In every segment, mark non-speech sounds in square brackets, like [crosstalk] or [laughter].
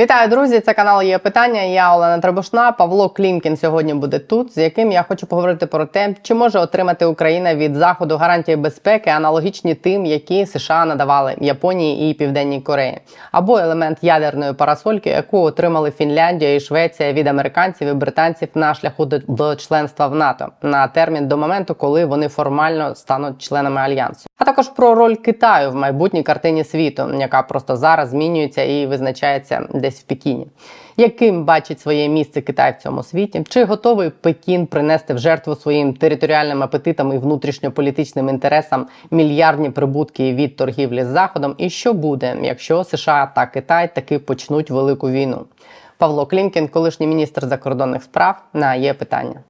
Вітаю, друзі! Це канал є питання. Я Олена Требушна. Павло Клімкін сьогодні буде тут, з яким я хочу поговорити про те, чи може отримати Україна від заходу гарантії безпеки, аналогічні тим, які США надавали Японії і Південній Кореї, або елемент ядерної парасольки, яку отримали Фінляндія і Швеція від американців і британців на шляху до членства в НАТО на термін до моменту, коли вони формально стануть членами альянсу. А також про роль Китаю в майбутній картині світу, яка просто зараз змінюється і визначається десь в Пекіні. Яким бачить своє місце Китай в цьому світі? Чи готовий Пекін принести в жертву своїм територіальним апетитам і внутрішньополітичним інтересам мільярдні прибутки від торгівлі з заходом? І що буде, якщо США та Китай таки почнуть велику війну? Павло Клімкін, колишній міністр закордонних справ, на є питання.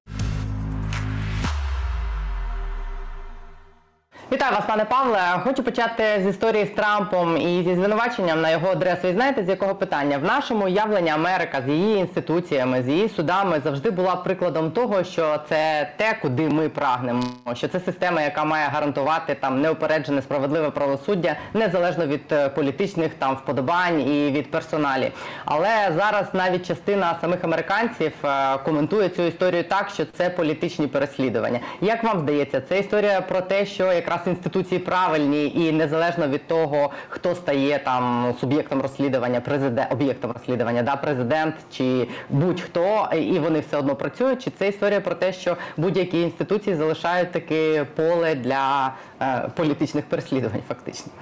Вітаю вас, пане Павле. Хочу почати з історії з Трампом і зі звинуваченням на його адресу. І знаєте, з якого питання? В нашому уявленні Америка з її інституціями, з її судами завжди була прикладом того, що це те, куди ми прагнемо. Що це система, яка має гарантувати там неупереджене справедливе правосуддя, незалежно від е, політичних там вподобань і від персоналі. Але зараз навіть частина самих американців е, коментує цю історію так, що це політичні переслідування. Як вам здається, це історія про те, що якраз нас інституції правильні і незалежно від того, хто стає там суб'єктом розслідування, президент об'єктом розслідування, да, президент чи будь-хто, і вони все одно працюють. Чи це історія про те, що будь-які інституції залишають таке поле для е, політичних переслідувань, фактично?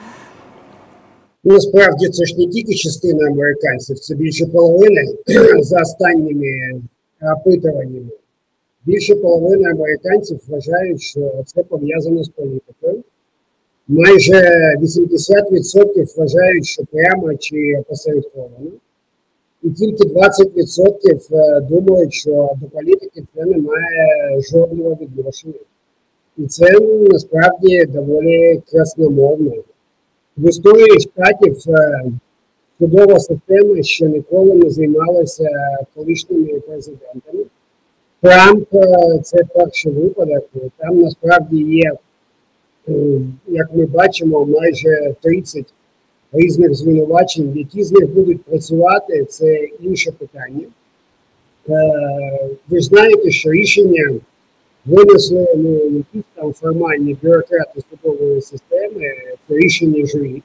Насправді це ж не тільки частина американців, це більше половини [clears throat] за останніми опитуваннями. Більше половини американців вважають, що це пов'язано з політикою. Майже 80% вважають, що прямо чи опосередковано. І тільки 20% е, думають, що до політики це не має жодного відношення. І це насправді доволі красномовно. В історії штатів е, судова система ще ніколи не займалася колишніми президентами. Трамп це перший випадок. Там насправді є, е, як ми бачимо, майже 30 різних звинувачень, які з них будуть працювати, це інше питання. Е, ви знаєте, що рішення винесли ну, якісь там формальні бюрократи судової системи, це рішення журі.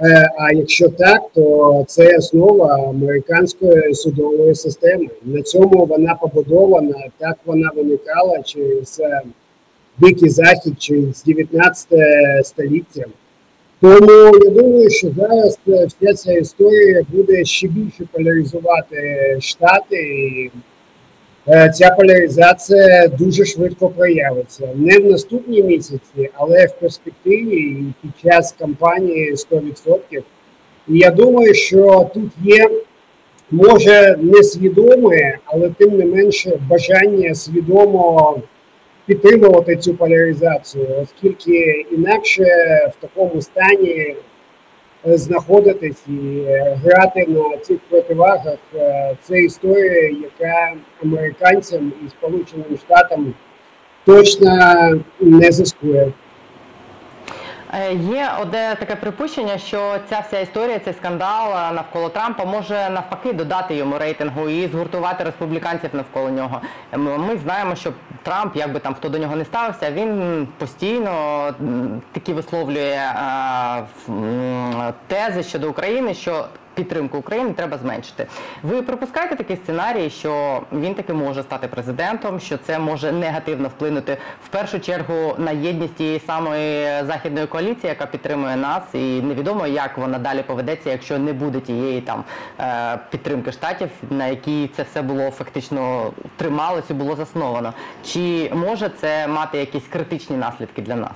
Е, а якщо так, то це основа американської судової системи. На цьому вона побудована, так вона виникала через Дикий Захід, чи з 19 століття. Тому я думаю, що зараз вся ця історія буде ще більше поляризувати штати. і Е, ця поляризація дуже швидко проявиться не в наступні місяці, але в перспективі і під час кампанії 100%. І я думаю, що тут є може несвідоме, але тим не менше бажання свідомо підтримувати цю поляризацію, оскільки інакше в такому стані знаходитись і е, грати на цих противагах. Е, це історія, яка американцям і Сполученим Штатам точно не заскує. Е, є одне таке припущення, що ця вся історія, цей скандал е, навколо Трампа може навпаки додати йому рейтингу і згуртувати республіканців навколо нього. Ми знаємо, що Трамп, як би там хто до нього не ставився, він постійно такі висловлює тези щодо України, що підтримку України треба зменшити. Ви припускаєте такий сценарій, що він таки може стати президентом, що це може негативно вплинути в першу чергу на єдність тієї самої західної коаліції, яка підтримує нас, і невідомо, як вона далі поведеться, якщо не буде тієї там е, підтримки штатів, на якій це все було фактично трималось і було засновано. Чи може це мати якісь критичні наслідки для нас?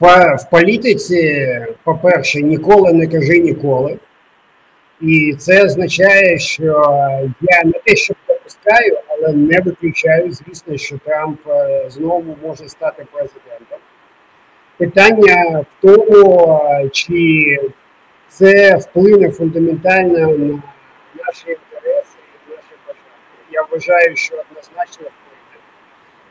В політиці, по-перше, ніколи не кажи ніколи. І це означає, що я не те, що допускаю, але не виключаю, звісно, що Трамп е, знову може стати президентом. Питання в тому, чи це вплине фундаментально на наші інтереси і наші бажання. Я вважаю, що однозначно вплине.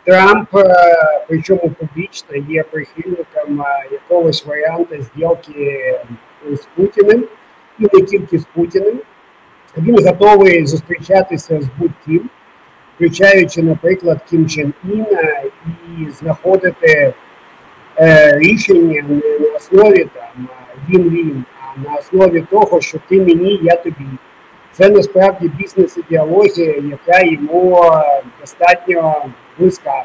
Трамп, е, причому публічно, є прихильником е, якогось варіанту зділки з Путіним не тільки з Путіним. Він готовий зустрічатися з будь-ким, включаючи, наприклад, Кім Чен Іна, і знаходити е, рішення не на основі там він-він, а на основі того, що ти мені, я тобі. Це насправді бізнес-ідеологія, яка йому достатньо близька.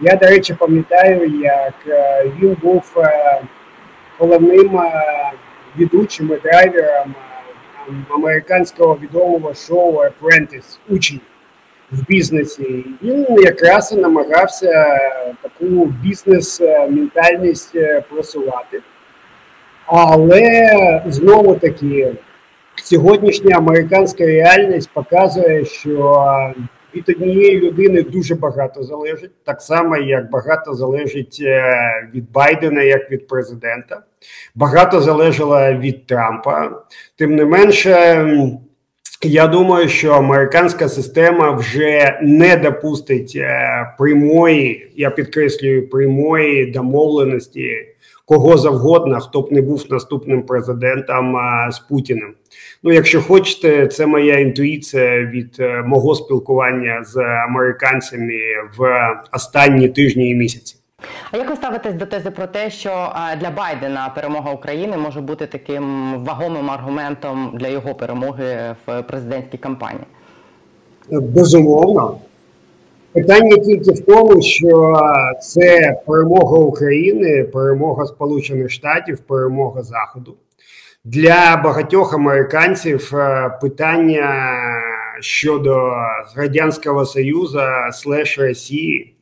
Я, до речі, пам'ятаю, як е, він був е, головним е, ведучим і драйвером американського відомого шоу Apprentice учень в бізнесі. Він якраз і намагався таку бізнес-ментальність просувати. Але знову таки сьогоднішня американська реальність показує, що від однієї людини дуже багато залежить, так само як багато залежить е, від Байдена, як від президента. Багато залежало від Трампа. Тим не менше, я думаю, що американська система вже не допустить е, прямої, я підкреслюю, прямої домовленості кого завгодно, хто б не був наступним президентом з Путіним. Ну, якщо хочете, це моя інтуїція від е, мого спілкування з американцями в останні тижні і місяці. А як ви ставитесь до тези про те, що для Байдена перемога України може бути таким вагомим аргументом для його перемоги в президентській кампанії? Безумовно. Питання тільки в тому, що це перемога України, перемога Сполучених Штатів, перемога Заходу. Для багатьох американців е, питання щодо Радянського Союзу слеш Росії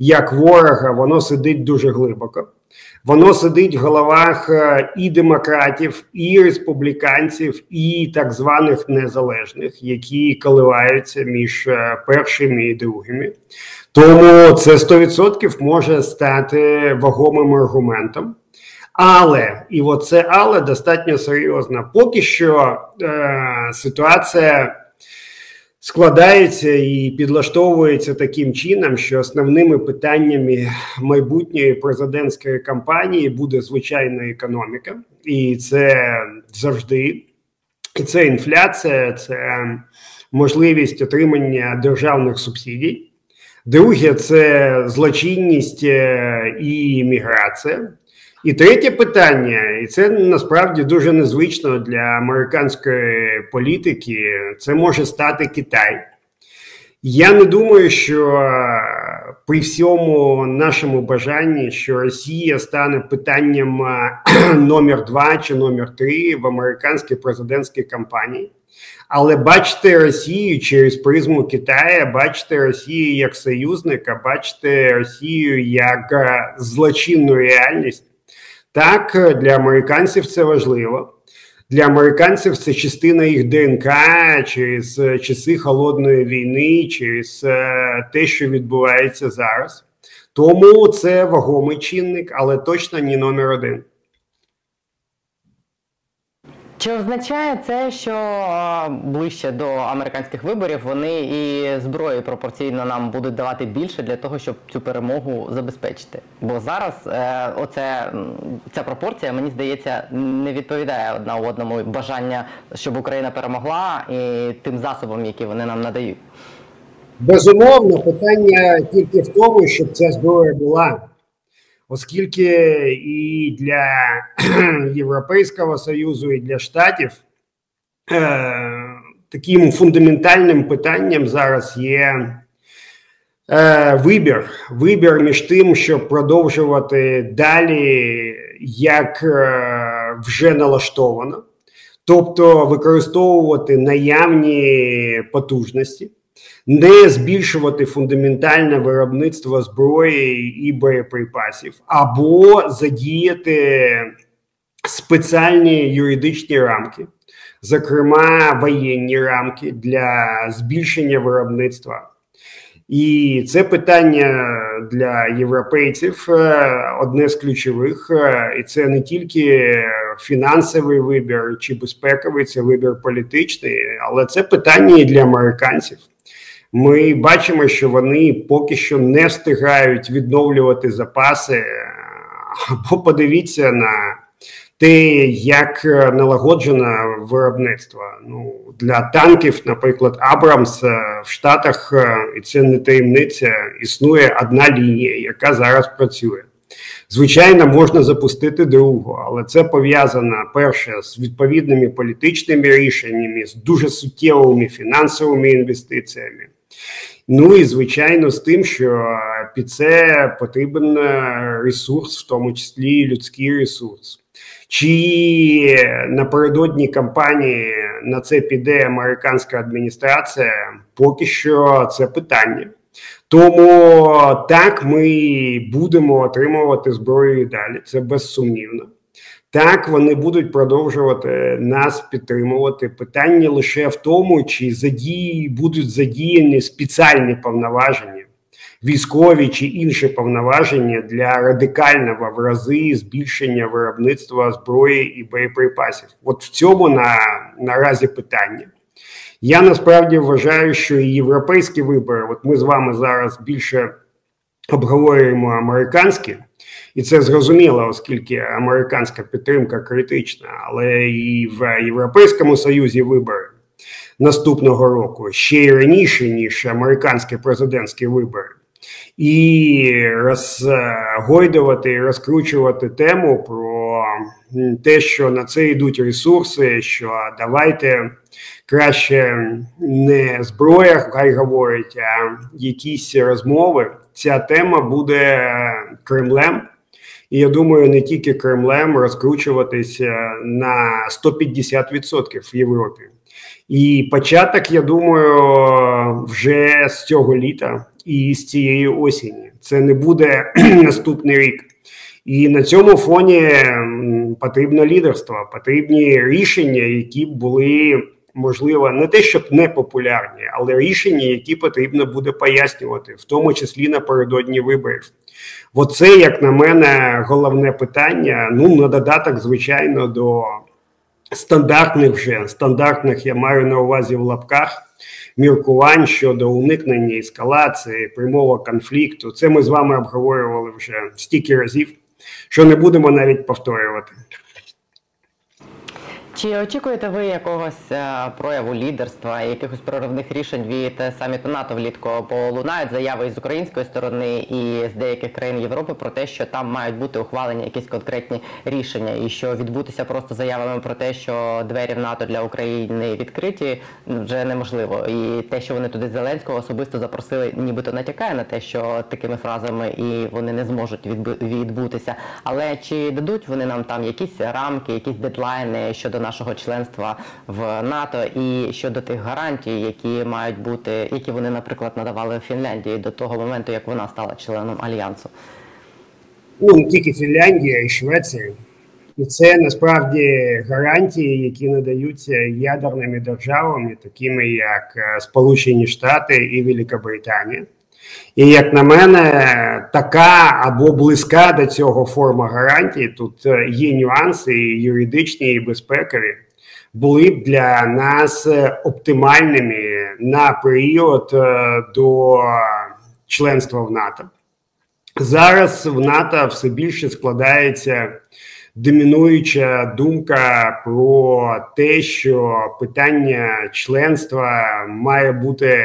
як ворога, воно сидить дуже глибоко. Воно сидить в головах е, і демократів, і республіканців, і так званих незалежних, які коливаються між е, першими і другими. Тому це 100% може стати вагомим аргументом. Але і оце але достатньо серйозно. Поки що е, ситуація складається і підлаштовується таким чином, що основними питаннями майбутньої президентської кампанії буде звичайна економіка, і це завжди і це інфляція, це можливість отримання державних субсидій. Друге, це злочинність е, і міграція. І третє питання, і це насправді дуже незвично для американської політики. Це може стати Китай. Я не думаю, що при всьому нашому бажанні, що Росія стане питанням [clears throat] номер два чи номер три в американській президентській кампанії. Але бачите Росію через призму Китаю, бачите Росію як союзника, бачите Росію як злочинну реальність. Так, для американців це важливо. Для американців це частина їх ДНК через часи холодної війни, через е, те, що відбувається зараз. Тому це вагомий чинник, але точно не номер один. Чи означає це, що ближче до американських виборів вони і зброї пропорційно нам будуть давати більше для того, щоб цю перемогу забезпечити? Бо зараз е, оце ця пропорція, мені здається, не відповідає одна одному бажання, щоб Україна перемогла і тим засобам, які вони нам надають. Безумовно, питання тільки в тому, щоб ця зброя була оскільки і для [clears throat] Європейського Союзу, і для Штатів е, таким фундаментальним питанням зараз є е, вибір. Вибір між тим, щоб продовжувати далі, як е, вже налаштовано, тобто використовувати наявні потужності не збільшувати фундаментальне виробництво зброї і боєприпасів, або задіяти спеціальні юридичні рамки, зокрема воєнні рамки для збільшення виробництва. І це питання для європейців е, одне з ключових, е, і це не тільки фінансовий вибір чи безпековий, це вибір політичний, але це питання і для американців. Ми бачимо, що вони поки що не встигають відновлювати запаси. Або подивіться на те, як налагоджено виробництво. Ну для танків, наприклад, Абрамс в Штатах, і це не таємниця, існує одна лінія, яка зараз працює. Звичайно, можна запустити другу, але це пов'язано перше з відповідними політичними рішеннями, з дуже суттєвими фінансовими інвестиціями. Ну і звичайно, з тим, що під це потрібен ресурс, в тому числі людський ресурс. Чи напередодні кампанії на це піде американська адміністрація? Поки що це питання. Тому так ми будемо отримувати зброю і далі. Це безсумнівно. Так, вони будуть продовжувати нас підтримувати. Питання лише в тому, чи задії будуть задіяні спеціальні повноваження, військові чи інші повноваження для радикального в рази збільшення виробництва зброї і боєприпасів. От в цьому на наразі питання. Я насправді вважаю, що і європейські вибори, от ми з вами зараз більше обговорюємо американські, і це зрозуміло, оскільки американська підтримка критична, але і в Європейському Союзі вибори наступного року ще й раніше, ніж американські президентські вибори. І розгойдувати і розкручувати тему про те, що на це йдуть ресурси, що давайте краще не зброя, хай говорить, а якісь розмови. Ця тема буде Кремлем. І я думаю, не тільки Кремлем розкручуватися на 150% в Європі. І початок, я думаю, вже з цього літа і з цієї осені. Це не буде [clears throat] наступний рік. І на цьому фоні потрібно лідерство, потрібні рішення, які були можливо не те, щоб не популярні, але рішення, які потрібно буде пояснювати, в тому числі напередодні виборів. Оце, як на мене, головне питання. Ну на додаток, звичайно, до стандартних вже стандартних я маю на увазі в лапках. Міркувань щодо уникнення ескалації, прямого конфлікту, це ми з вами обговорювали вже стільки разів, що не будемо навіть повторювати. Чи очікуєте ви якогось е, прояву лідерства, якихось проривних рішень від саміту НАТО влітку? Бо лунають заяви з української сторони і з деяких країн Європи про те, що там мають бути ухвалені якісь конкретні рішення, і що відбутися просто заявами про те, що двері в НАТО для України відкриті, вже неможливо. І те, що вони туди Зеленського особисто запросили, нібито натякає на те, що такими фразами і вони не зможуть відбутися. Але чи дадуть вони нам там якісь рамки, якісь дедлайни щодо нашого членства в НАТО і щодо тих гарантій, які мають бути, які вони, наприклад, надавали Фінляндії до того моменту, як вона стала членом альянсу? Ну не тільки Фінляндія, і Швеція. І це насправді гарантії, які надаються ядерними державами, такими як е, Сполучені Штати і Великобританія. І як на мене, така або близька до цього форма гарантії, тут е, є нюанси і юридичні і безпекові, були б для нас е, оптимальними на період е, до членства в НАТО. Зараз в НАТО все більше складається домінуюча думка про те, що питання членства має бути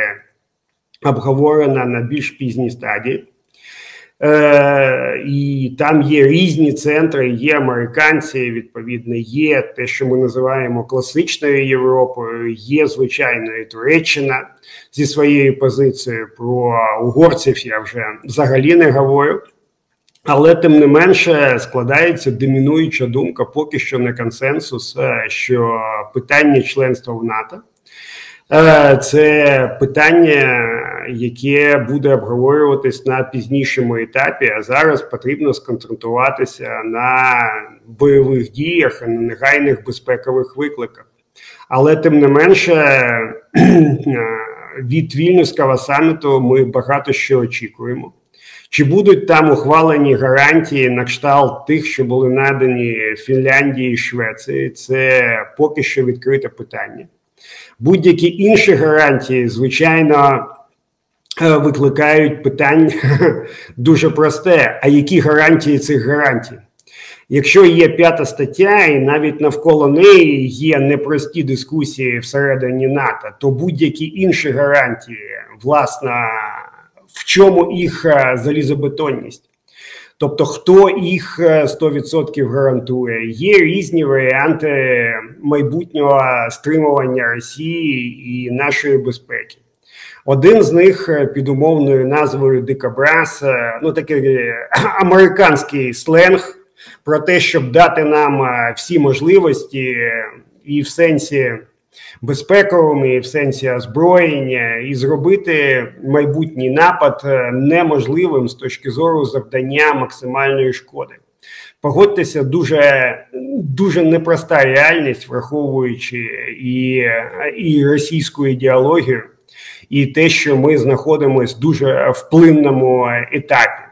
обговорена на більш пізній стадії. Е, І там є різні центри, є американці, відповідно, є те, що ми називаємо класичною Європою, є звичайно і Туреччина зі своєю позицією про угорців. Я вже взагалі не говорю. Але тим не менше складається домінуюча думка, поки що не консенсус, е, що питання членства в НАТО. Е, це питання, яке буде обговорюватись на пізнішому етапі. А зараз потрібно сконцентруватися на бойових діях, а на негайних безпекових викликах. Але тим не менше, [clears throat] від вільнюського саміту ми багато що очікуємо. Чи будуть там ухвалені гарантії на кшталт тих, що були надані Фінляндії і Швеції? Це поки що відкрите питання. Будь-які інші гарантії, звичайно, е, викликають питання [laughs] дуже просте: а які гарантії цих гарантій? Якщо є п'ята стаття, і навіть навколо неї є непрості дискусії всередині НАТО, то будь-які інші гарантії, власне, в чому їх е, залізобетонність? Тобто, хто їх 100% е, гарантує? Є різні варіанти майбутнього стримування Росії і нашої безпеки. Один з них е, під умовною назвою Дикобраз, ну такий [clears throat] американський сленг про те, щоб дати нам е, всі можливості і в сенсі безпековому, і в сенсі озброєння, і зробити майбутній напад е, неможливим з точки зору завдання максимальної шкоди. Погодьтеся, дуже дуже непроста реальність, враховуючи і, і російську ідеологію, і те, що ми знаходимося дуже вплинному етапі.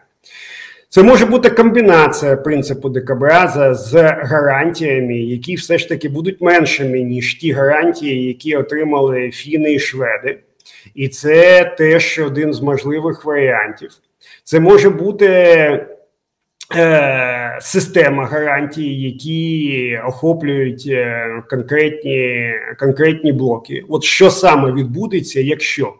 Це може бути комбінація принципу декабраза з гарантіями, які все ж таки будуть меншими ніж ті гарантії, які отримали фіни і шведи, і це теж один з можливих варіантів. Це може бути е, система гарантій, які охоплюють е, конкретні, конкретні блоки. От що саме відбудеться, якщо.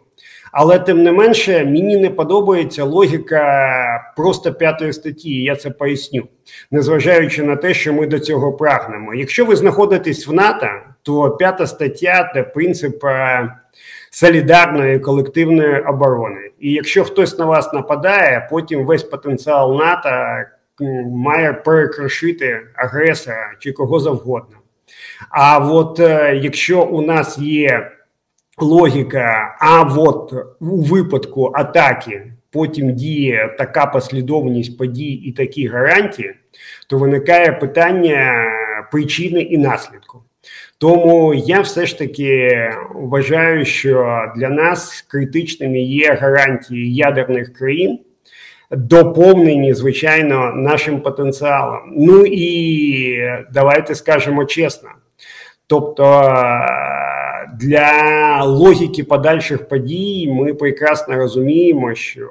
Але тим не менше, мені не подобається логіка просто п'ятої статті. Я це поясню, незважаючи на те, що ми до цього прагнемо. Якщо ви знаходитесь в НАТО, то п'ята стаття це принцип е, солідарної колективної оборони. І якщо хтось на вас нападає, потім весь потенціал НАТО має перекрошити агресора чи кого завгодно. А от е, якщо у нас є логіка, а от у випадку атаки потім діє така послідовність подій і такі гарантії, то виникає питання причини і наслідку. Тому я все ж таки вважаю, що для нас критичними є гарантії ядерних країн, доповнені, звичайно, нашим потенціалом. Ну і давайте скажемо чесно. Тобто для логіки подальших подій ми прекрасно розуміємо, що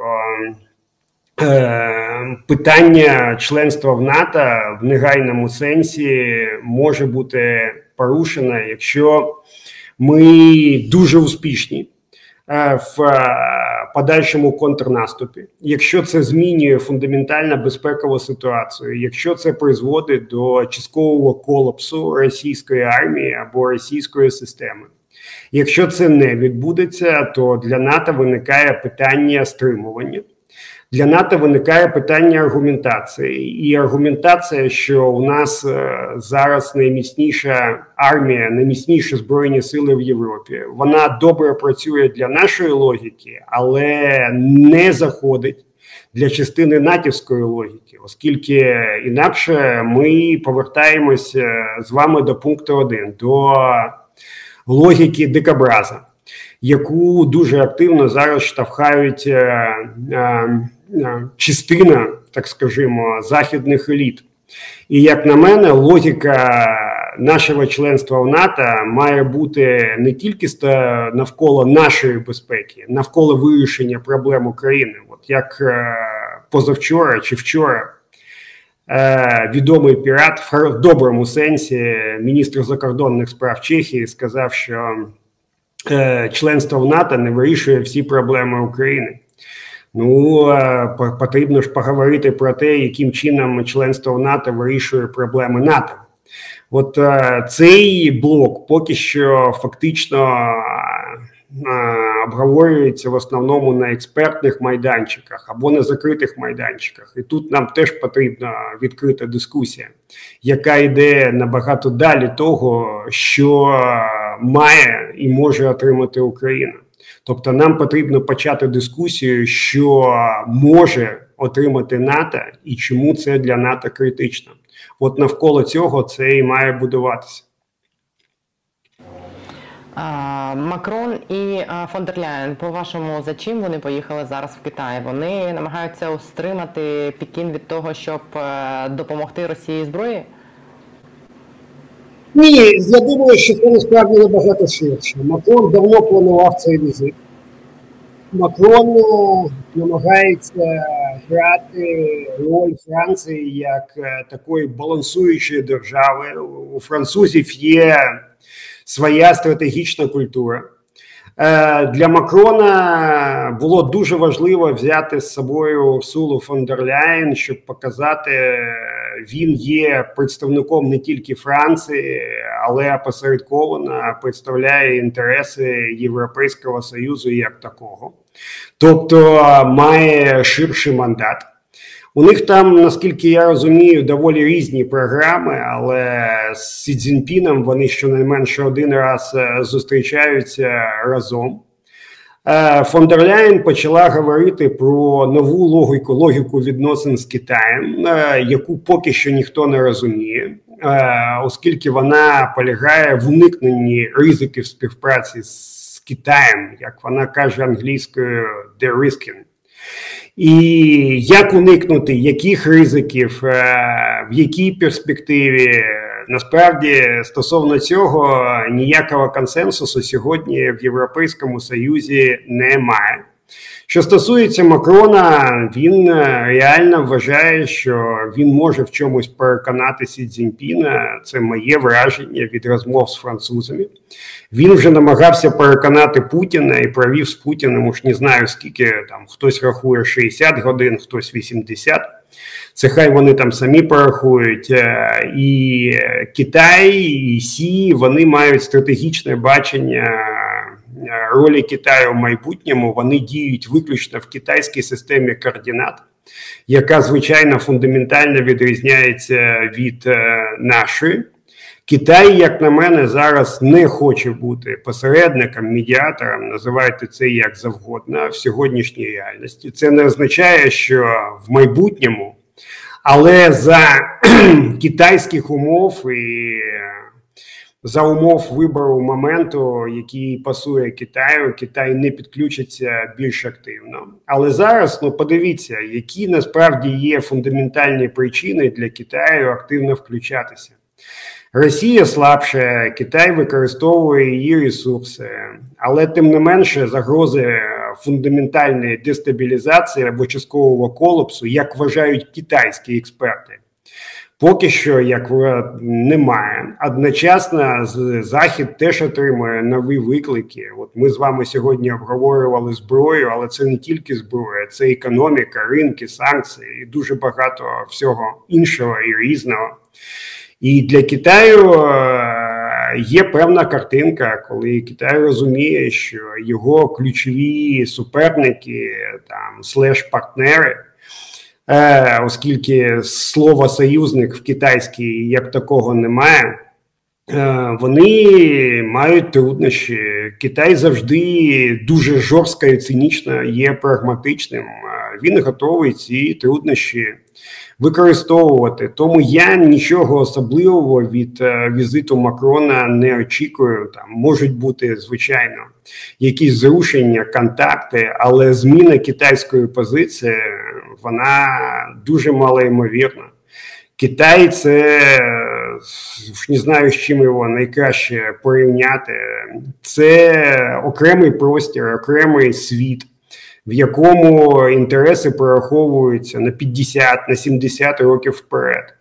е, питання членства в НАТО в негайному сенсі може бути порушене, якщо ми дуже успішні е, в подальшому контрнаступі, якщо це змінює фундаментально безпекову ситуацію, якщо це призводить до часткового колапсу російської армії або російської системи. Якщо це не відбудеться, то для НАТО виникає питання стримування. Для НАТО виникає питання аргументації, і аргументація, що у нас е, зараз найміцніша армія, найміцніші збройні сили в Європі. Вона добре працює для нашої логіки, але не заходить для частини натівської логіки, оскільки інакше ми повертаємося з вами до пункту 1, до логіки дикобраза, яку дуже активно зараз штовхають е, е, е, частина, так скажімо, західних еліт. І як на мене, логіка нашого членства в НАТО має бути не тільки навколо нашої безпеки, навколо вирішення проблем України, от як позавчора чи вчора Е, відомий пірат в доброму сенсі, міністр закордонних справ Чехії, сказав, що е, членство в НАТО не вирішує всі проблеми України. Ну е, потрібно ж поговорити про те, яким чином членство в НАТО вирішує проблеми НАТО. От цей блок поки що фактично обговорюється в основному на експертних майданчиках або на закритих майданчиках, і тут нам теж потрібна відкрита дискусія, яка йде набагато далі того, що має і може отримати Україна. Тобто, нам потрібно почати дискусію, що може отримати НАТО і чому це для НАТО критично. От навколо цього це і має будуватися. Макрон і фон дер Ляєн, по вашому за чим вони поїхали зараз в Китай? Вони намагаються устримати Пекін від того, щоб е, допомогти Росії зброї? Ні, я думаю, що це насправді набагато ширше. Макрон давно планував цей візит. Макрон е, намагається грати роль Франції як такої балансуючої держави. У французів є своя стратегічна культура. Е, для Макрона було дуже важливо взяти з собою Урсулу фон дер Ляєн, щоб показати, він є представником не тільки Франції, але посередковано представляє інтереси Європейського союзу як такого, тобто має ширший мандат. У них там, наскільки я розумію, доволі різні програми, але з Сі Цзіньпіном вони щонайменше один раз е, зустрічаються разом. Е, фон дер Ляєн почала говорити про нову логіку логіку відносин з Китаєм, е, яку поки що ніхто не розуміє, оскільки вона полягає в уникненні ризиків співпраці з Китаєм, як вона каже англійською «de-risking». І як уникнути яких ризиків, е, в якій перспективі насправді стосовно цього ніякого консенсусу сьогодні в Європейському Союзі немає. Що стосується Макрона, він е, реально вважає, що він може в чомусь переконати Сі Цзіньпіна. Це моє враження від розмов з французами. Він вже намагався переконати Путіна і провів з Путіним, уж не знаю скільки там хтось рахує 60 годин, хтось 80. Це хай вони там самі порахують. Е, і Китай, і Сі вони мають стратегічне бачення ролі Китаю в майбутньому. Вони діють виключно в китайській системі координат, яка звичайно фундаментально відрізняється від е, нашої. Китай, як на мене, зараз не хоче бути посередником, медіатором, називайте це як завгодно в сьогоднішній реальності. Це не означає, що в майбутньому, але за китайських умов і за умов вибору моменту, який пасує Китаю, Китай не підключиться більш активно. Але зараз ну подивіться, які насправді є фундаментальні причини для Китаю активно включатися. Росія слабше, Китай використовує її ресурси, але тим не менше загрози фундаментальної дестабілізації або часткового колапсу, як вважають китайські експерти. Поки що як немає. Одночасно захід теж отримує нові виклики. От ми з вами сьогодні обговорювали зброю, але це не тільки зброя, це економіка, ринки, санкції і дуже багато всього іншого і різного. І для Китаю е, є певна картинка, коли Китай розуміє, що його ключові суперники там слеш партнери. Е, оскільки слова союзник в китайській як такого немає. Е, вони мають труднощі. Китай завжди дуже жорстко і цинічно є прагматичним. Е, він готовий ці труднощі використовувати. Тому я нічого особливого від візиту Макрона не очікую. Там можуть бути звичайно якісь зрушення, контакти, але зміна китайської позиції вона дуже малоймовірна. Китай це не знаю, з чим його найкраще порівняти. Це окремий простір, окремий світ, в якому інтереси прораховуються на 50 на 70 років вперед.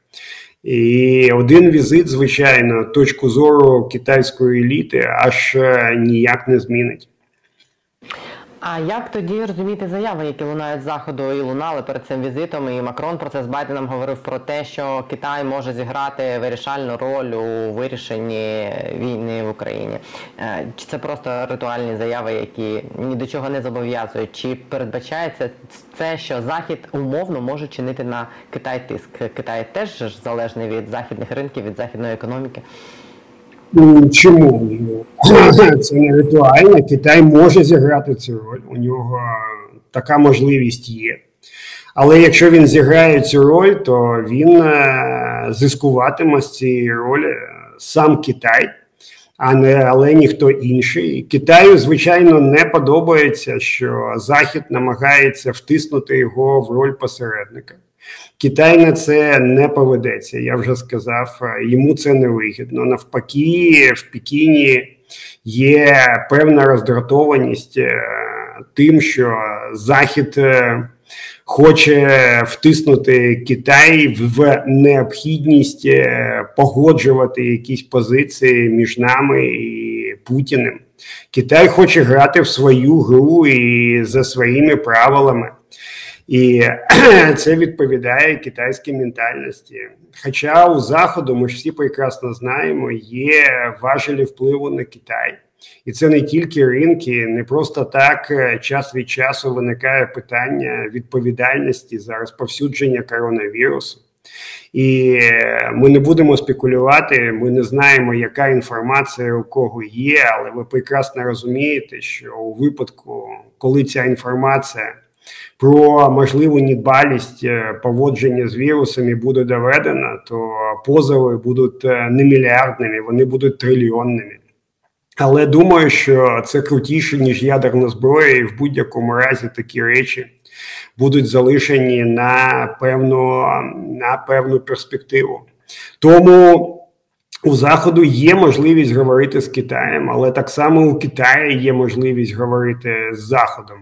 І один візит, звичайно, точку зору китайської еліти аж ніяк не змінить. А як тоді розуміти заяви, які лунають з заходу і лунали перед цим візитом? І Макрон про це з Байденом говорив про те, що Китай може зіграти вирішальну роль у вирішенні війни в Україні. Е, чи це просто ритуальні заяви, які ні до чого не зобов'язують? Чи передбачається це, що Захід умовно може чинити на Китай тиск? Китай теж залежний від західних ринків, від західної економіки? Чому [clears throat] це не ритуально? Китай може зіграти цю роль. У нього така можливість є. Але якщо він зіграє цю роль, то він е, зискуватиме з цієї ролі сам Китай, а не але ніхто інший. Китаю, звичайно, не подобається, що Захід намагається втиснути його в роль посередника. Китай на це не поведеться. Я вже сказав, йому це не вигідно. Навпаки, в Пекіні є певна роздратованість е, тим, що Захід е, хоче втиснути Китай в необхідність е, погоджувати якісь позиції між нами і Путіним. Китай хоче грати в свою гру і за своїми правилами. І [clears throat] це відповідає китайській ментальності. Хоча у Заходу, ми ж всі прекрасно знаємо, є важелі впливу на Китай. І це не тільки ринки, не просто так е, час від часу виникає питання відповідальності за розповсюдження коронавірусу. І е, ми не будемо спекулювати. Ми не знаємо, яка інформація у кого є, але ви прекрасно розумієте, що у випадку, коли ця інформація про можливу недбалість е, поводження з вірусами буде доведена, то позови будуть не мільярдними, вони будуть трильйонними. Але думаю, що це крутіше ніж ядерна зброя, і в будь-якому разі такі речі будуть залишені на певну на певну перспективу. Тому у Заходу є можливість говорити з Китаєм, але так само у Китаї є можливість говорити з Заходом.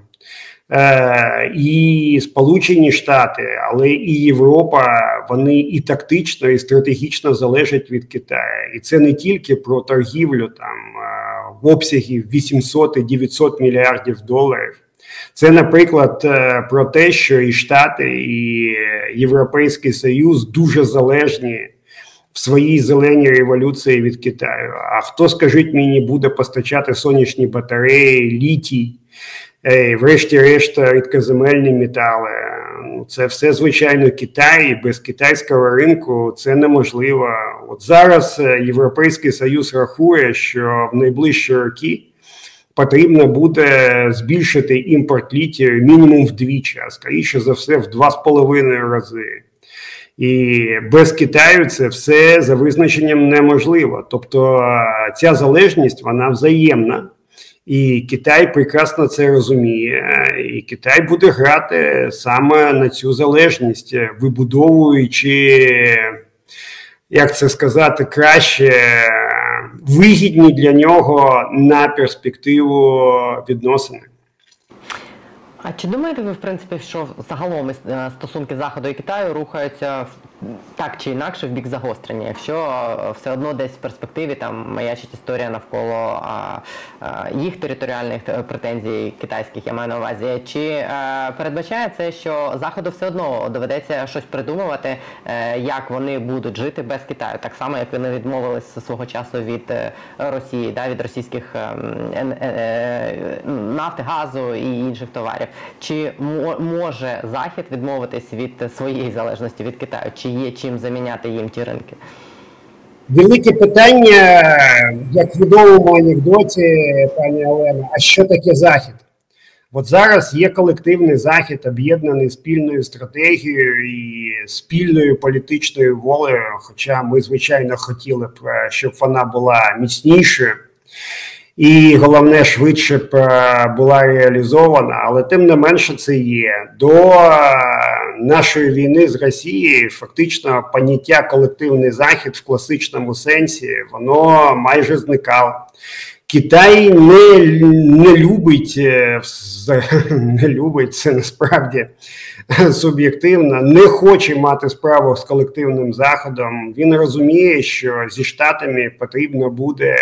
Е, і Сполучені Штати, але і Європа, вони і тактично, і стратегічно залежать від Китаю, і це не тільки про торгівлю там в обсягі 800 і 900 мільярдів доларів. Це, наприклад, е, про те, що і Штати, і Європейський Союз дуже залежні в своїй зеленій революції від Китаю. А хто скажіть мені буде постачати сонячні батареї, літій? Врешті-решт, рідкоземельні метали. Це все звичайно Китай, і без китайського ринку це неможливо. От зараз е, Європейський Союз рахує, що в найближчі роки потрібно буде збільшити імпорт літію мінімум вдвічі, а скоріше за все, в два з половиною рази. І без Китаю це все за визначенням неможливо. Тобто ця залежність вона взаємна. І Китай прекрасно це розуміє, і Китай буде грати саме на цю залежність, вибудовуючи, як це сказати, краще вигідні для нього на перспективу відносини. А чи думаєте ви, в принципі, що загалом е, стосунки Заходу і Китаю рухаються так чи інакше в бік загострення, якщо е, все одно десь в перспективі там маячить історія навколо а, а, їх територіальних е, претензій китайських, я маю на увазі, чи а, передбачає це, що Заходу все одно доведеться щось придумувати, як вони будуть жити без Китаю, так само як вони відмовились свого часу від Росії, да, від російських ем, е, е, нафти, газу і інших товарів. Чи може Захід відмовитись від своєї залежності від Китаю? Чи є чим заміняти їм ті ринки? Велике питання, як відомому анекдоті, пані Олена, а що таке Захід? От зараз є колективний захід, об'єднаний спільною стратегією і спільною політичною волею. Хоча ми, звичайно, хотіли б, щоб вона була міцнішою і головне швидше б е, була реалізована, але тим не менше це є до е, нашої війни з Росією. Фактично, поняття колективний захід в класичному сенсі воно майже зникало. Китай не не любить е, [laughs] не любить це насправді суб'єктивно, не хоче мати справу з колективним заходом. Він розуміє, що зі штатами потрібно буде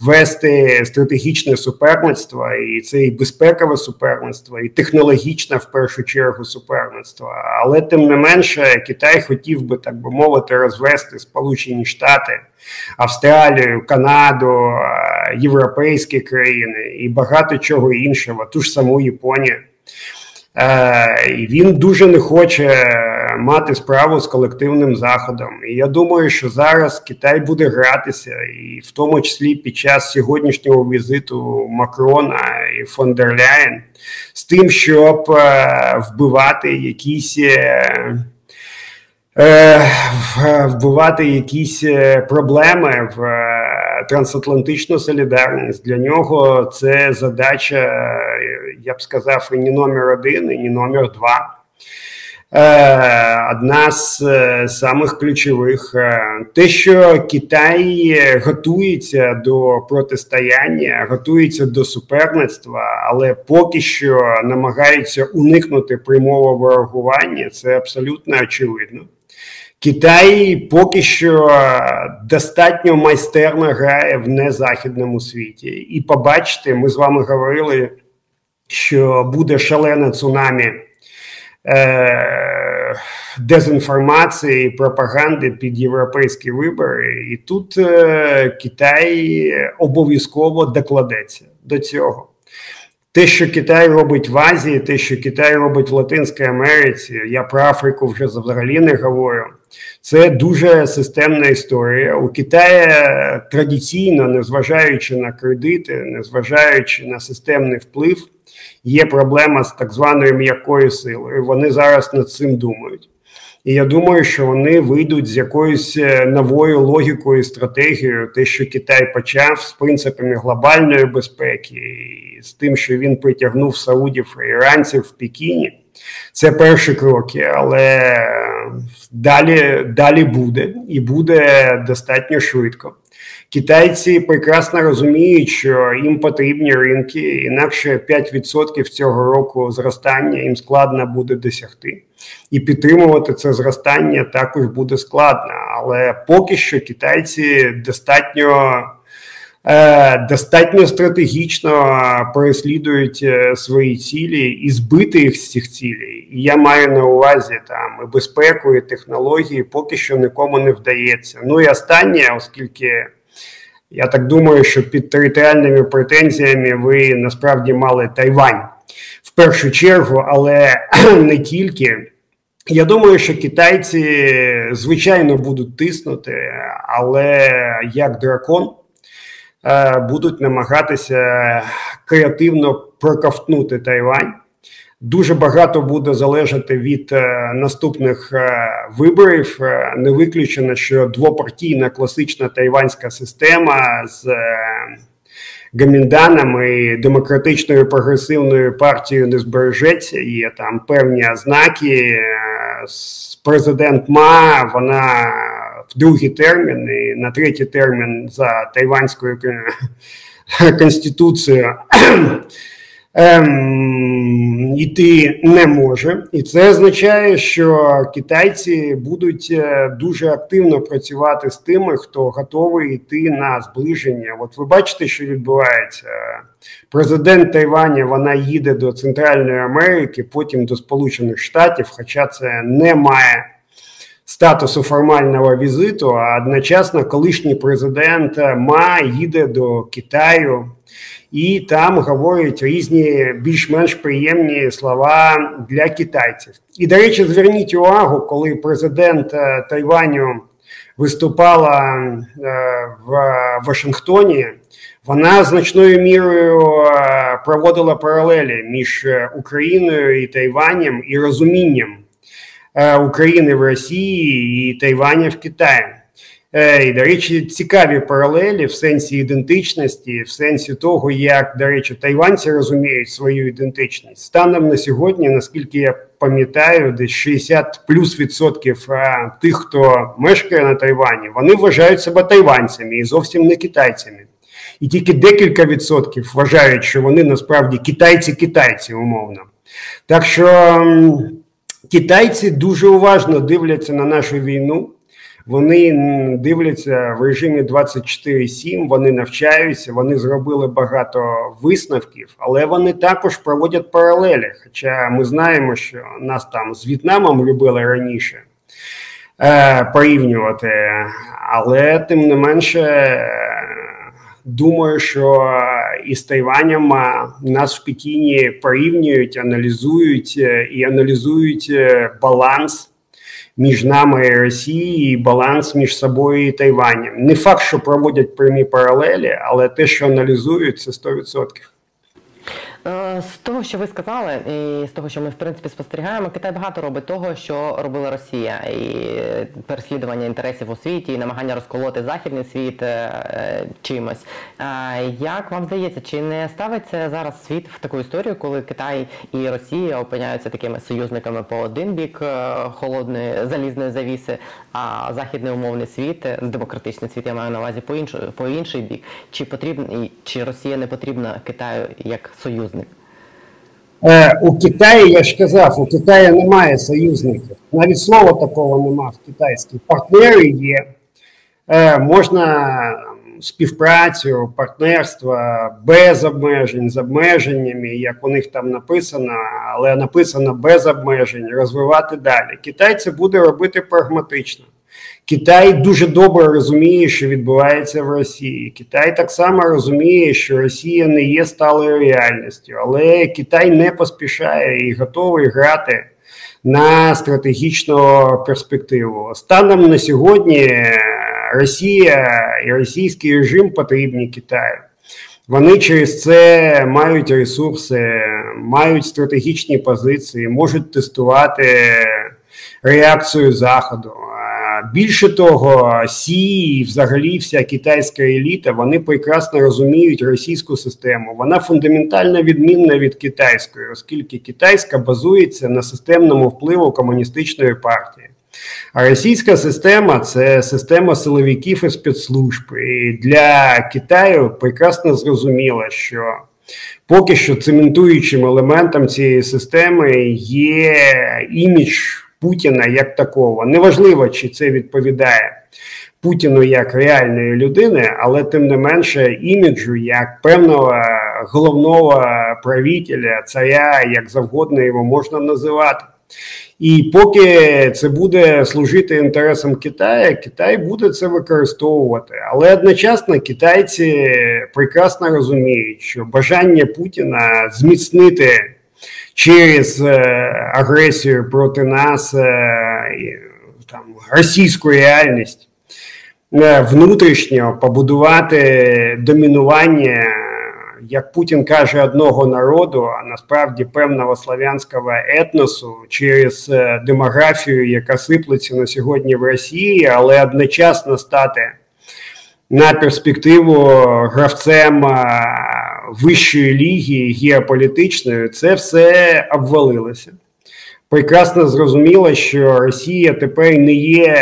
вести стратегічне суперництво, і це і безпекове суперництво, і технологічне в першу чергу суперництво. Але тим не менше, Китай хотів би так би мовити розвести Сполучені Штати, Австралію, Канаду, європейські країни і багато чого іншого, ту ж саму Японію. Е, і Він дуже не хоче мати справу з колективним заходом. І я думаю, що зараз Китай буде гратися, і в тому числі під час сьогоднішнього візиту Макрона і фон дер Ляєн, з тим, щоб е, вбивати якісь. Е, вбивати якісь проблеми в трансатлантичну солідарність. Для нього це задача, я б сказав, і не номер один, і не номер два. Одна з самих ключових те, що Китай готується до протистояння, готується до суперництва, але поки що намагається уникнути прямого ворогування, це абсолютно очевидно. Китай поки що достатньо майстерно грає в незахідному світі, і побачите, ми з вами говорили, що буде шалене цунамі е, дезінформації пропаганди під європейські вибори, і тут е, Китай обов'язково докладеться до цього. Те, що Китай робить в Азії, те, що Китай робить в Латинській Америці, я про Африку вже взагалі не говорю. Це дуже системна історія. У Китаї традиційно, незважаючи на кредити, незважаючи на системний вплив, є проблема з так званою м'якою силою. Вони зараз над цим думають. І я думаю, що вони вийдуть з якоюсь е, новою логікою, і стратегією, те, що Китай почав з принципами глобальної безпеки, і з тим, що він притягнув саудів і іранців в Пекіні. Це перші кроки, але далі, далі буде і буде достатньо швидко. Китайці прекрасно розуміють, що їм потрібні ринки, інакше 5% цього року зростання їм складно буде досягти, і підтримувати це зростання також буде складно. Але поки що китайці достатньо достатньо стратегічно переслідують е, свої цілі і збити їх з цих цілей. І я маю на увазі там і безпеку, і технології поки що нікому не вдається. Ну і останнє, оскільки я так думаю, що під територіальними претензіями ви насправді мали Тайвань в першу чергу, але [clears throat] не тільки. Я думаю, що китайці звичайно будуть тиснути, але як дракон. Е, будуть намагатися креативно проковтнути Тайвань. Дуже багато буде залежати від е, наступних е, виборів. Не виключено, що двопартійна класична тайванська система з гамінданами і демократичною прогресивною партією не збережеться. Є там певні ознаки. Президент Ма вона в другий термін і на третій термін за тайванською конституцією [clears throat] ем, йти не може, і це означає, що китайці будуть е, дуже активно працювати з тими, хто готовий йти на зближення. От ви бачите, що відбувається. Президент Тайваня вона їде до Центральної Америки, потім до Сполучених Штатів, хоча це не має статусу формального візиту, а одночасно колишній президент Ма їде до Китаю і там говорять різні більш-менш приємні слова для китайців. І, до речі, зверніть увагу, коли президент е, Тайваню виступала е, в Вашингтоні. Вона значною мірою е, проводила паралелі між Україною і Тайванем і розумінням України в Росії і Тайваня в Китаї. Е, і, До речі, цікаві паралелі в сенсі ідентичності, в сенсі того, як, до речі, тайванці розуміють свою ідентичність. Станом на сьогодні, наскільки я пам'ятаю, десь 60 плюс відсотків е, тих, хто мешкає на Тайвані, вони вважають себе тайванцями і зовсім не китайцями. І тільки декілька відсотків вважають, що вони насправді китайці-китайці, умовно. Так що. Китайці дуже уважно дивляться на нашу війну. Вони дивляться в режимі 24-7, Вони навчаються, вони зробили багато висновків, але вони також проводять паралелі. Хоча ми знаємо, що нас там з В'єтнамом любили раніше е, порівнювати, але тим не менше. Думаю, що із Тайванем нас в Пекіні порівнюють, аналізують е, і аналізують е, баланс між нами і Росією, і баланс між собою і Тайванем. Не факт, що проводять прямі паралелі, але те, що аналізують, це 100%. Е, з того, що ви сказали, і з того, що ми в принципі спостерігаємо, Китай багато робить того, що робила Росія, і переслідування інтересів у світі, і намагання розколоти західний світ е, чимось. Як вам здається, чи не ставиться зараз світ в таку історію, коли Китай і Росія опиняються такими союзниками по один бік холодної залізної завіси, а західний умовний світ, демократичний світ, я маю на увазі по інший, по інший бік, чи потрібно чи Росія не потрібна Китаю як союзник? Е, у Китаї, я ж казав, у Китаї немає союзників. Навіть слова такого нема в китайській. Партнери є. Е, можна співпрацю, партнерство без обмежень, з обмеженнями, як у них там написано, але написано без обмежень, розвивати далі. Китай це буде робити прагматично. Китай дуже добре розуміє, що відбувається в Росії. Китай так само розуміє, що Росія не є сталою реальністю, але Китай не поспішає і готовий грати на стратегічну перспективу. Станом на сьогодні Росія і російський режим потрібні Китаю. Вони через це мають ресурси, мають стратегічні позиції, можуть тестувати реакцію Заходу. Більше того, Сі взагалі вся китайська еліта вони прекрасно розуміють російську систему. Вона фундаментально відмінна від китайської, оскільки китайська базується на системному впливу комуністичної партії. А російська система це система силовиків і спецслужб. І для Китаю прекрасно зрозуміло, що поки що цементуючим елементом цієї системи є імідж Путіна як такого. Неважливо, чи це відповідає Путіну як реальної людини, але тим не менше іміджу як певного головного правителя, царя, як завгодно його можна називати. І поки це буде служити інтересам Китаю, Китай буде це використовувати. Але одночасно китайці прекрасно розуміють, що бажання Путіна зміцнити через е, агресію проти нас е, там російську реальність е, внутрішньо побудувати домінування, як Путін каже, одного народу, а насправді певного славянського етносу через демографію, яка сиплеться на сьогодні в Росії, але одночасно стати на перспективу гравцем вищої ліги геополітичної, це все обвалилося. Прекрасно зрозуміло, що Росія тепер не є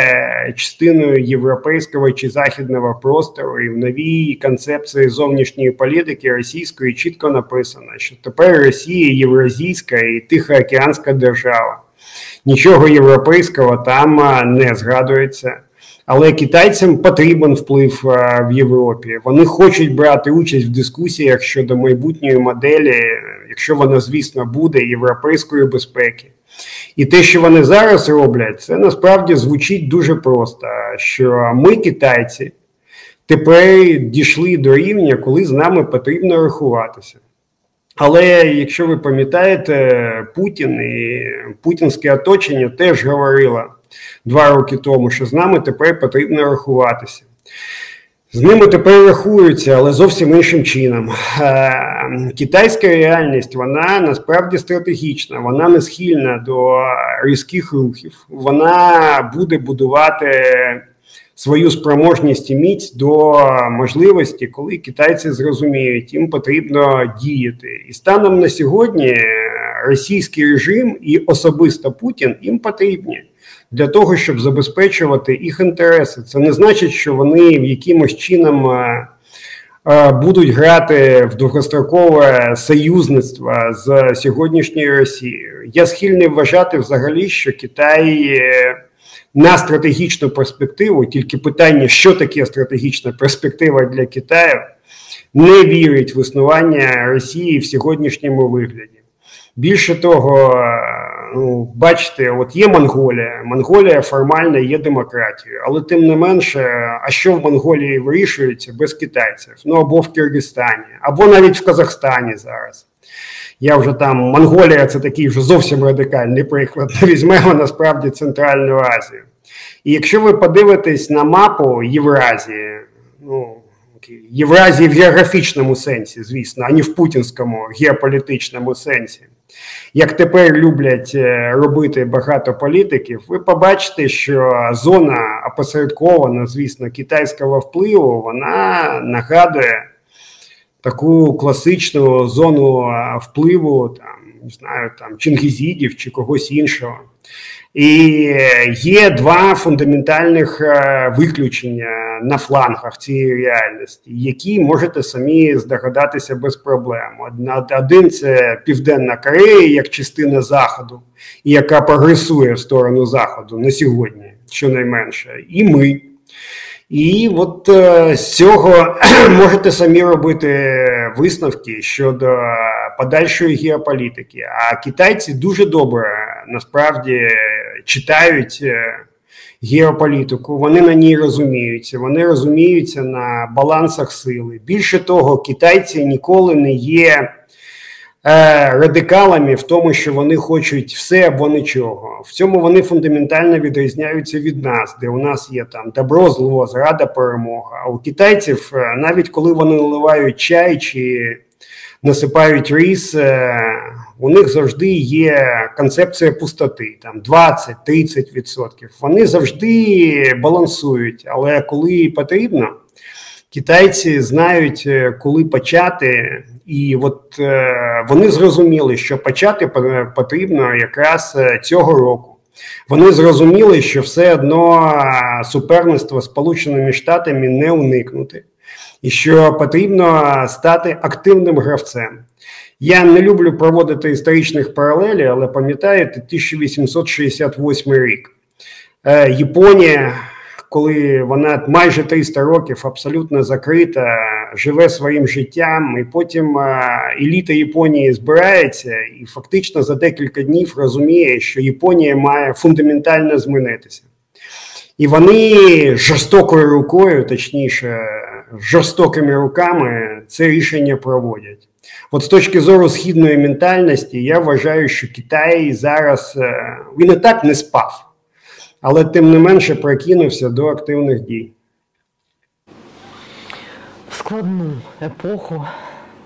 частиною європейського чи західного простору, і в новій концепції зовнішньої політики російської чітко написано, що тепер Росія євразійська і тихоокеанська держава. Нічого європейського там не згадується. Але китайцям потрібен вплив в Європі. Вони хочуть брати участь в дискусіях щодо майбутньої моделі, якщо вона, звісно, буде європейської безпеки. І те, що вони зараз роблять, це насправді звучить дуже просто: що ми, китайці, тепер дійшли до рівня, коли з нами потрібно рахуватися. Але якщо ви пам'ятаєте, Путін і путінське оточення теж говорило два роки тому, що з нами тепер потрібно рахуватися. З ними тепер рахуються, але зовсім іншим чином. Е, китайська реальність вона насправді стратегічна, вона не схильна до різких рухів. Вона буде будувати свою спроможність і міць до можливості, коли китайці зрозуміють, їм потрібно діяти. І станом на сьогодні російський режим і особисто Путін їм потрібні для того, щоб забезпечувати їх інтереси. Це не значить, що вони якимось чином е, е, будуть грати в довгострокове союзництво з сьогоднішньою Росією. Я схильний вважати взагалі, що Китай. На стратегічну перспективу, тільки питання, що таке стратегічна перспектива для Китаю, не вірить в існування Росії в сьогоднішньому вигляді. Більше того, ну, бачите, от є Монголія. Монголія формально є демократією, але тим не менше, а що в Монголії вирішується без китайців? Ну або в Киргизстані, або навіть в Казахстані зараз. Я вже там Монголія це такий вже зовсім радикальний приклад. [laughs] Візьмемо насправді Центральну Азію. І якщо ви подивитесь на мапу Євразії, ну. Євразії в географічному сенсі, звісно, а не в путінському геополітичному сенсі. Як тепер люблять е, робити багато політиків, ви побачите, що зона опосередкована, звісно, китайського впливу, вона нагадує таку класичну зону впливу, там, не знаю, там Чингізідів чи когось іншого. І є два фундаментальних е, виключення на флангах цієї реальності, які можете самі здогадатися без проблем. Один це Південна Корея як частина Заходу, яка прогресує в сторону Заходу на сьогодні, щонайменше, і ми. І от е, з цього [clears throat] можете самі робити висновки щодо подальшої геополітики. А китайці дуже добре насправді читають е, геополітику, вони на ній розуміються, вони розуміються на балансах сили. Більше того, китайці ніколи не є. Е, радикалами в тому, що вони хочуть все або нічого. В цьому вони фундаментально відрізняються від нас, де у нас є там добро, зло, зрада, перемога. А у китайців, е, навіть коли вони наливають чай чи насипають ріс, е, у них завжди є концепція пустоти, там 20-30%. Вони завжди балансують, але коли потрібно. Китайці знають, коли почати і от е, вони зрозуміли, що почати потрібно якраз е, цього року. Вони зрозуміли, що все одно е, суперництво Сполученими Штатами не уникнути, і що потрібно стати активним гравцем. Я не люблю проводити історичних паралелей, але пам'ятаєте, 1868 рік. Японія коли вона майже 300 років абсолютно закрита, живе своїм життям, і потім еліта Японії збирається і фактично за декілька днів розуміє, що Японія має фундаментально змінитися. І вони жорстокою рукою, точніше, жорстокими руками це рішення проводять. От з точки зору східної ментальності, я вважаю, що Китай зараз е, він і так не спав але тим не менше прокинувся до активних дій. В складну епоху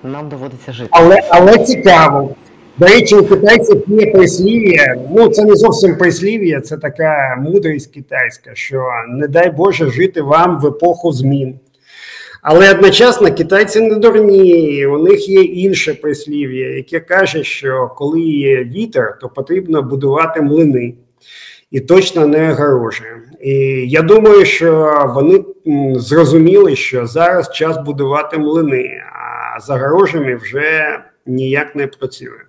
нам доводиться жити. Але але цікаво. До речі, у китайців є прислів'я. Ну це не зовсім прислів'я, це така мудрість китайська, що не дай Боже жити вам в епоху змін. Але одночасно китайці не дурні, у них є інше прислів'я, яке каже, що коли є вітер, то потрібно будувати млини і точно не огорожі. І я думаю, що вони зрозуміли, що зараз час будувати млини, а за огорожами вже ніяк не працює.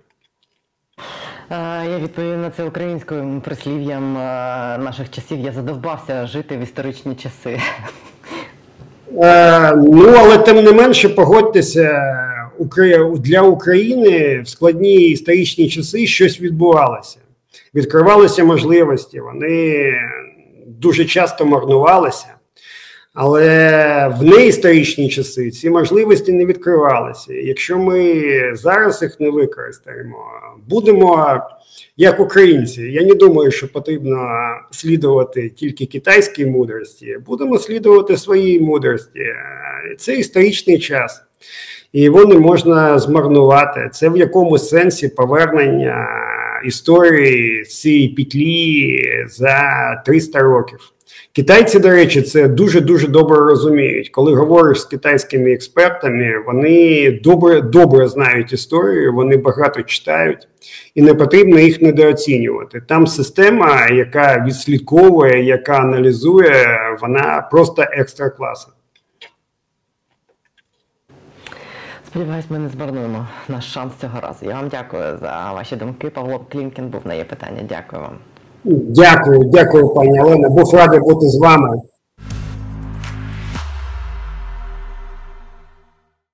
Я відповім на це українською прислів'ям наших часів. Я задовбався жити в історичні часи. Е, ну, але тим не менше, погодьтеся, для України в складні історичні часи щось відбувалося відкривалися можливості, вони дуже часто марнувалися, але в неісторичні часи ці можливості не відкривалися. Якщо ми зараз їх не використаємо, будемо як українці. Я не думаю, що потрібно слідувати тільки китайській мудрості, будемо слідувати своїй мудрості. Це історичний час. І його не можна змарнувати. Це в якомусь сенсі повернення історії цієї петлі за 300 років. Китайці, до речі, це дуже дуже добре розуміють. Коли говориш з китайськими експертами, вони добре добре знають історію, вони багато читають, і не потрібно їх недооцінювати. Там система, яка відслідковує, яка аналізує, вона просто екстра класна. Сподіваюсь, ми не змарнуємо наш шанс цього разу. Я вам дякую за ваші думки. Павло Клімкін був на є питання. Дякую вам. Дякую, дякую, пані Олена. Був радий бути з вами.